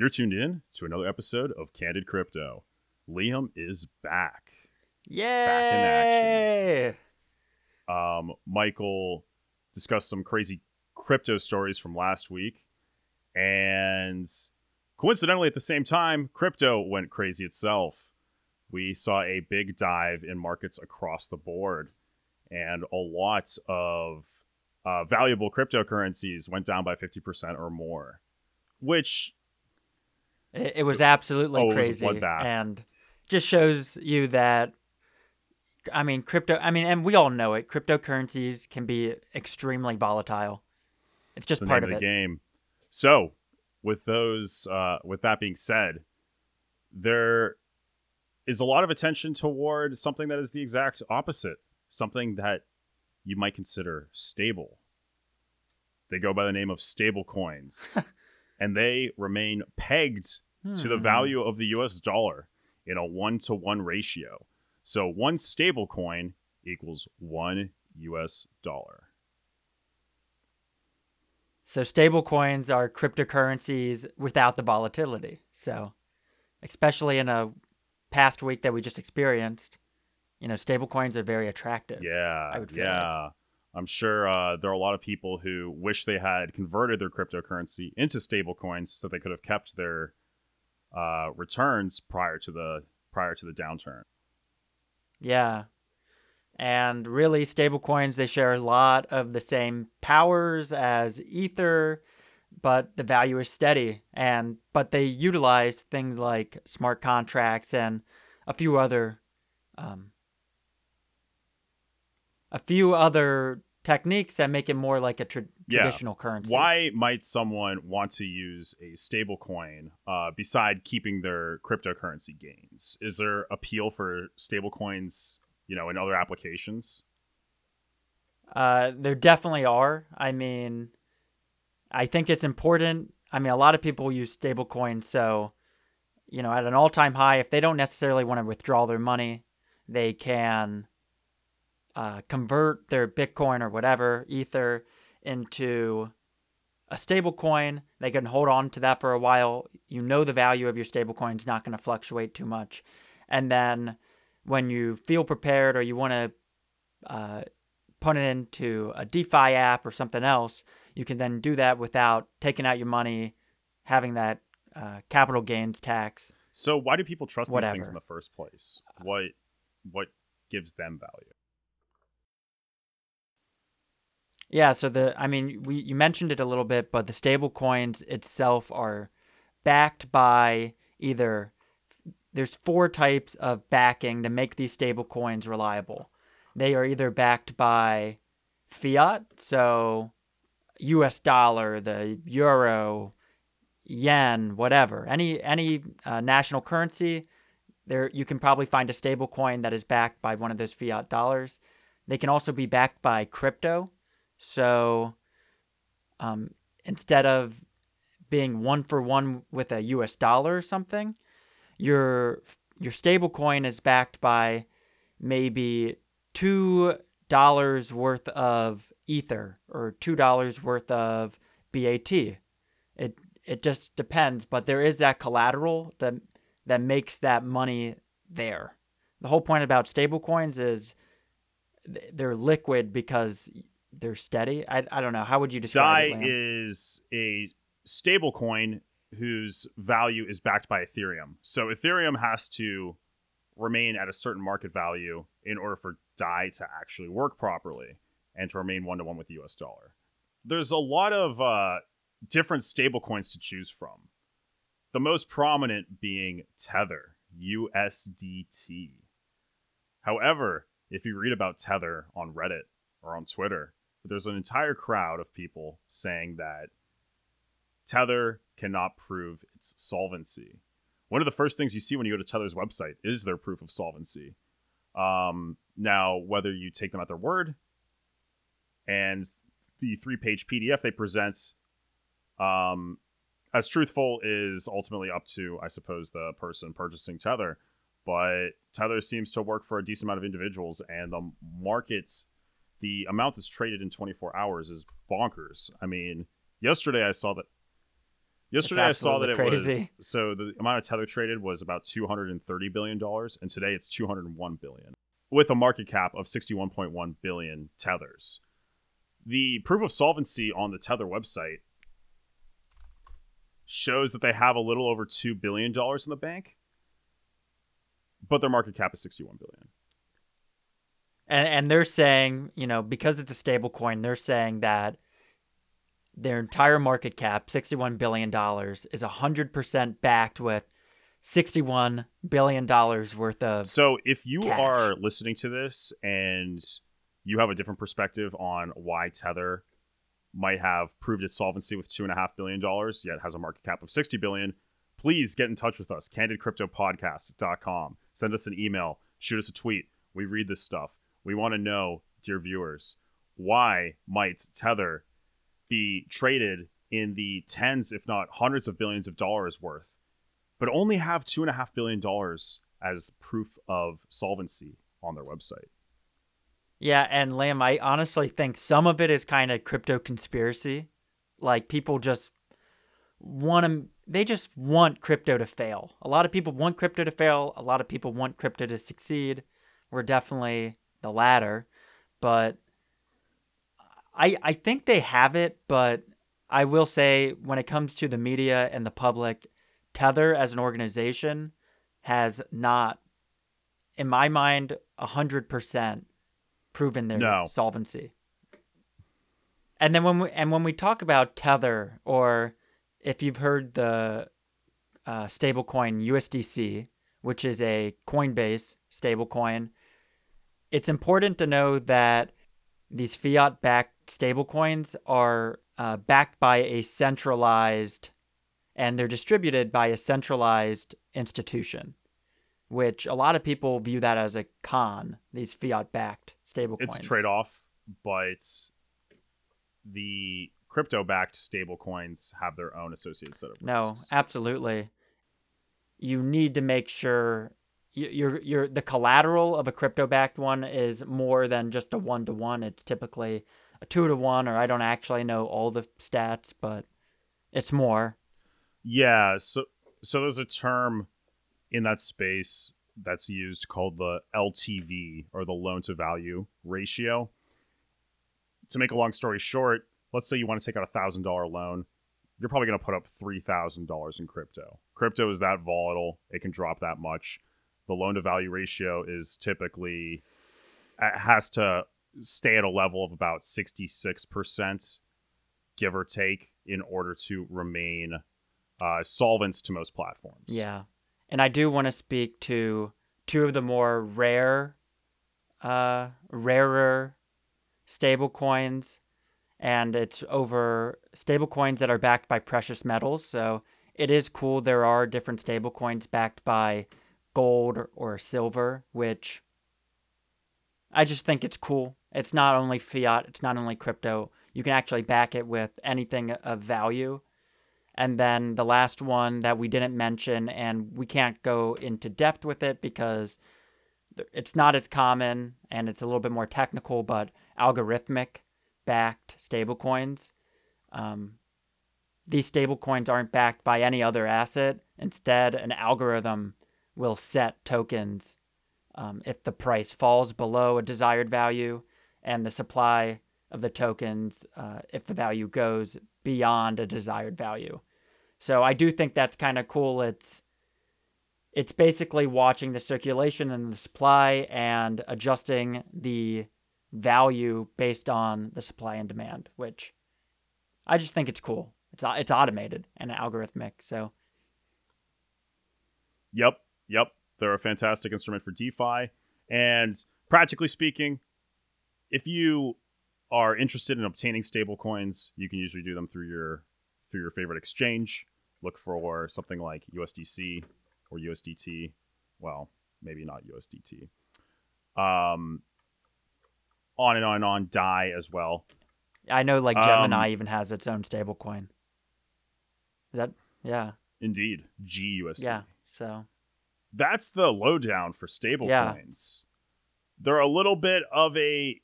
You're tuned in to another episode of Candid Crypto. Liam is back. Yay! Back in action. Um, Michael discussed some crazy crypto stories from last week, and coincidentally, at the same time, crypto went crazy itself. We saw a big dive in markets across the board, and a lot of uh, valuable cryptocurrencies went down by 50% or more, which It, it was absolutely Oh, it was crazy, and just shows you that. I mean, crypto. I mean, and we all know it. Cryptocurrencies can be extremely volatile. It's just part of of it. the game. So, with those, uh, with that being said, there is a lot of attention toward something that is the exact opposite, something that you might consider stable. They go by the name of stable coins, and they remain pegged to the Hmm. value of the US dollar in a one to one ratio. So one stable coin equals one US dollar. So stable coins are cryptocurrencies without the volatility. So, especially in a past week that we just experienced, you know, stable coins are very attractive. Yeah, I would feel yeah. I'm sure uh, there are a lot of people who wish they had converted their cryptocurrency into stablecoins so they could have kept their uh, returns prior to the prior to the downturn. Yeah. And really, stablecoins, they share a lot of the same powers as Ether, but the value is steady. And but they utilize things like smart contracts and a few other um, a few other techniques that make it more like a tra- Yeah. traditional currency. Why might someone want to use a stablecoin uh, beside keeping their cryptocurrency gains? Is there appeal for stablecoins, you know, in other applications? Uh, there definitely are. I mean, I think it's important. I mean, a lot of people use stablecoins, so you know, at an all-time high, if they don't necessarily want to withdraw their money, they can uh, convert their Bitcoin or whatever Ether into a stablecoin. They can hold on to that for a while. You know, the value of your stablecoin is not going to fluctuate too much, and then when you feel prepared or you want to uh, put it into a DeFi app or something else, you can then do that without taking out your money, having that uh, capital gains tax. So why do people trust these things in the first place? What what gives them value? Yeah, so the I mean, we you mentioned it a little bit, but the stable coins itself are backed by either there's four types of backing to make these stable coins reliable. They are either backed by fiat, so US dollar, the euro, yen, whatever. Any any uh, national currency, there you can probably find a stable coin that is backed by one of those fiat dollars. They can also be backed by crypto. So um, instead of being one for one with a US dollar or something, your your stable coin is backed by maybe two dollars worth of ether or two dollars worth of BAT. It it just depends, but there is that collateral that that makes that money there. The whole point about stable coins is they're liquid because they're steady. I, I don't know. How would you describe DAI it? Is a stable coin whose value is backed by Ethereum. So Ethereum has to remain at a certain market value in order for DAI to actually work properly and to remain one to one with the US dollar. There's a lot of uh, different stable coins to choose from. The most prominent being Tether, USDT. However, if you read about Tether on Reddit or on Twitter, there's an entire crowd of people saying that Tether cannot prove its solvency. One of the first things you see when you go to Tether's website is their proof of solvency. Um, now, whether you take them at their word and the three page PDF they present um, as truthful is ultimately up to, I suppose, the person purchasing Tether. But Tether seems to work for a decent amount of individuals, and the market, the amount that's traded in 24 hours is bonkers. I mean, yesterday I saw that Yesterday I saw that it absolutely was so the amount of tether traded was about 230 billion dollars and today it's 201 billion with a market cap of 61.1 billion tethers. The proof of solvency on the tether website shows that they have a little over 2 billion dollars in the bank but their market cap is 61 billion. And and they're saying, you know, because it's a stable coin, they're saying that their entire market cap, $61 billion, is 100% backed with $61 billion worth of. So if you cash. are listening to this and you have a different perspective on why Tether might have proved its solvency with two and a half billion dollars, yet has a market cap of 60 billion, please get in touch with us. CandidCryptoPodcast.com. Send us an email, shoot us a tweet. We read this stuff. We want to know, dear viewers, why might Tether be traded in the tens, if not hundreds of billions of dollars worth, but only have two and a half billion dollars as proof of solvency on their website. Yeah, and Liam, I honestly think some of it is kind of crypto conspiracy. Like people just want to, they just want crypto to fail. A lot of people want crypto to fail. A lot of people want crypto to succeed. We're definitely the latter, but I I think they have it. But I will say, when it comes to the media and the public, Tether as an organization has not, in my mind, hundred percent proven their No. solvency. And then when we and when we talk about Tether, or if you've heard the uh, stablecoin USDC, which is a Coinbase stablecoin, it's important to know that these fiat-backed stablecoins are uh, backed by a centralized, and they're distributed by a centralized institution, which a lot of people view that as a con. These fiat-backed stablecoins. It's a trade off, but the crypto backed stablecoins have their own associated set of No, absolutely. You need to make sure y- your your the collateral of a crypto backed one is more than just a one to one. It's typically a two to one, or I don't actually know all the stats, but it's more. Yeah, so so there's a term in that space that's used called the LTV or the loan to value ratio. To make a long story short, let's say you want to take out a thousand dollar loan, you're probably going to put up three thousand dollars in crypto. Crypto is that volatile; it can drop that much. The loan to value ratio is typically has to stay at a level of about sixty six percent, give or take, in order to remain uh, solvent to most platforms. Yeah, and I do want to speak to two of the more rare, uh, rarer stable coins, and it's over stable coins that are backed by precious metals. So it is cool. There are different stable coins backed by gold or silver, which I just think it's cool. It's not only fiat, it's not only crypto. You can actually back it with anything of value. And then the last one that we didn't mention, and we can't go into depth with it because it's not as common and it's a little bit more technical, but algorithmic backed stablecoins. Um, these stablecoins aren't backed by any other asset. Instead, an algorithm will set tokens um, if the price falls below a desired value and the supply of the tokens uh, if the value goes beyond a desired value. So I do think that's kind of cool. It's it's basically watching the circulation and the supply and adjusting the value based on the supply and demand, which I just think it's cool. It's it's automated and algorithmic. So Yep, yep. They're a fantastic instrument for DeFi. And practically speaking, if you are interested in obtaining stablecoins, you can usually do them through your through your favorite exchange. Look for something like USDC or USDT. Well, maybe not USDT. Um, on and on and on. DAI as well. I know like Um, Gemini even has its own stablecoin. Is that yeah Indeed, GUSD. yeah so that's the lowdown for Yeah. stablecoins. They're a little bit of a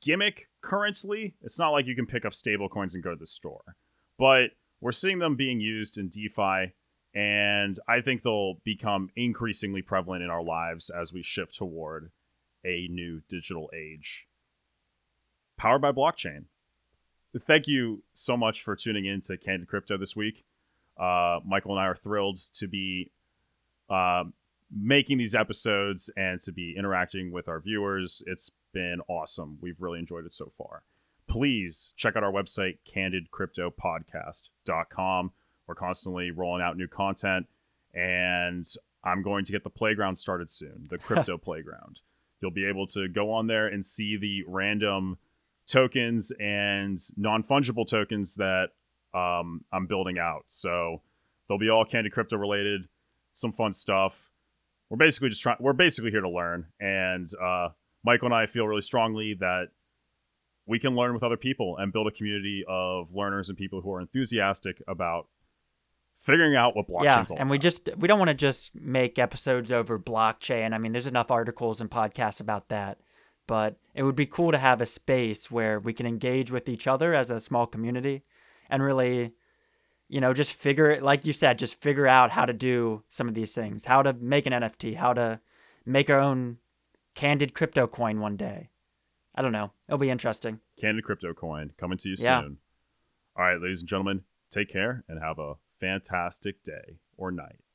gimmick currently. It's not like you can pick up stablecoins and go to the store. But we're seeing them being used in DeFi, and I think they'll become increasingly prevalent in our lives as we shift toward a new digital age powered by blockchain. Thank you so much for tuning in to Candid Crypto this week. Uh, Michael and I are thrilled to be uh, making these episodes and to be interacting with our viewers. It's been awesome. We've really enjoyed it so far. Please check out our website, candidcryptopodcast.com. We're constantly rolling out new content, and I'm going to get the playground started soon, the crypto playground. You'll be able to go on there and see the random tokens and non fungible tokens that um, I'm building out. So they'll be all Candid Crypto related, some fun stuff. We're basically just trying. We're basically here to learn, and uh, Michael and I feel really strongly that we can learn with other people and build a community of learners and people who are enthusiastic about figuring out what blockchain's yeah, all and we just we don't want to just make episodes over blockchain. I mean, there's enough articles and podcasts about that, but it would be cool to have a space where we can engage with each other as a small community and really you know just figure it like you said just figure out how to do some of these things how to make an nft how to make our own candid crypto coin one day i don't know it'll be interesting Candid Crypto Coin coming to you Yeah. soon. All right, ladies and gentlemen, take care and have a fantastic day or night.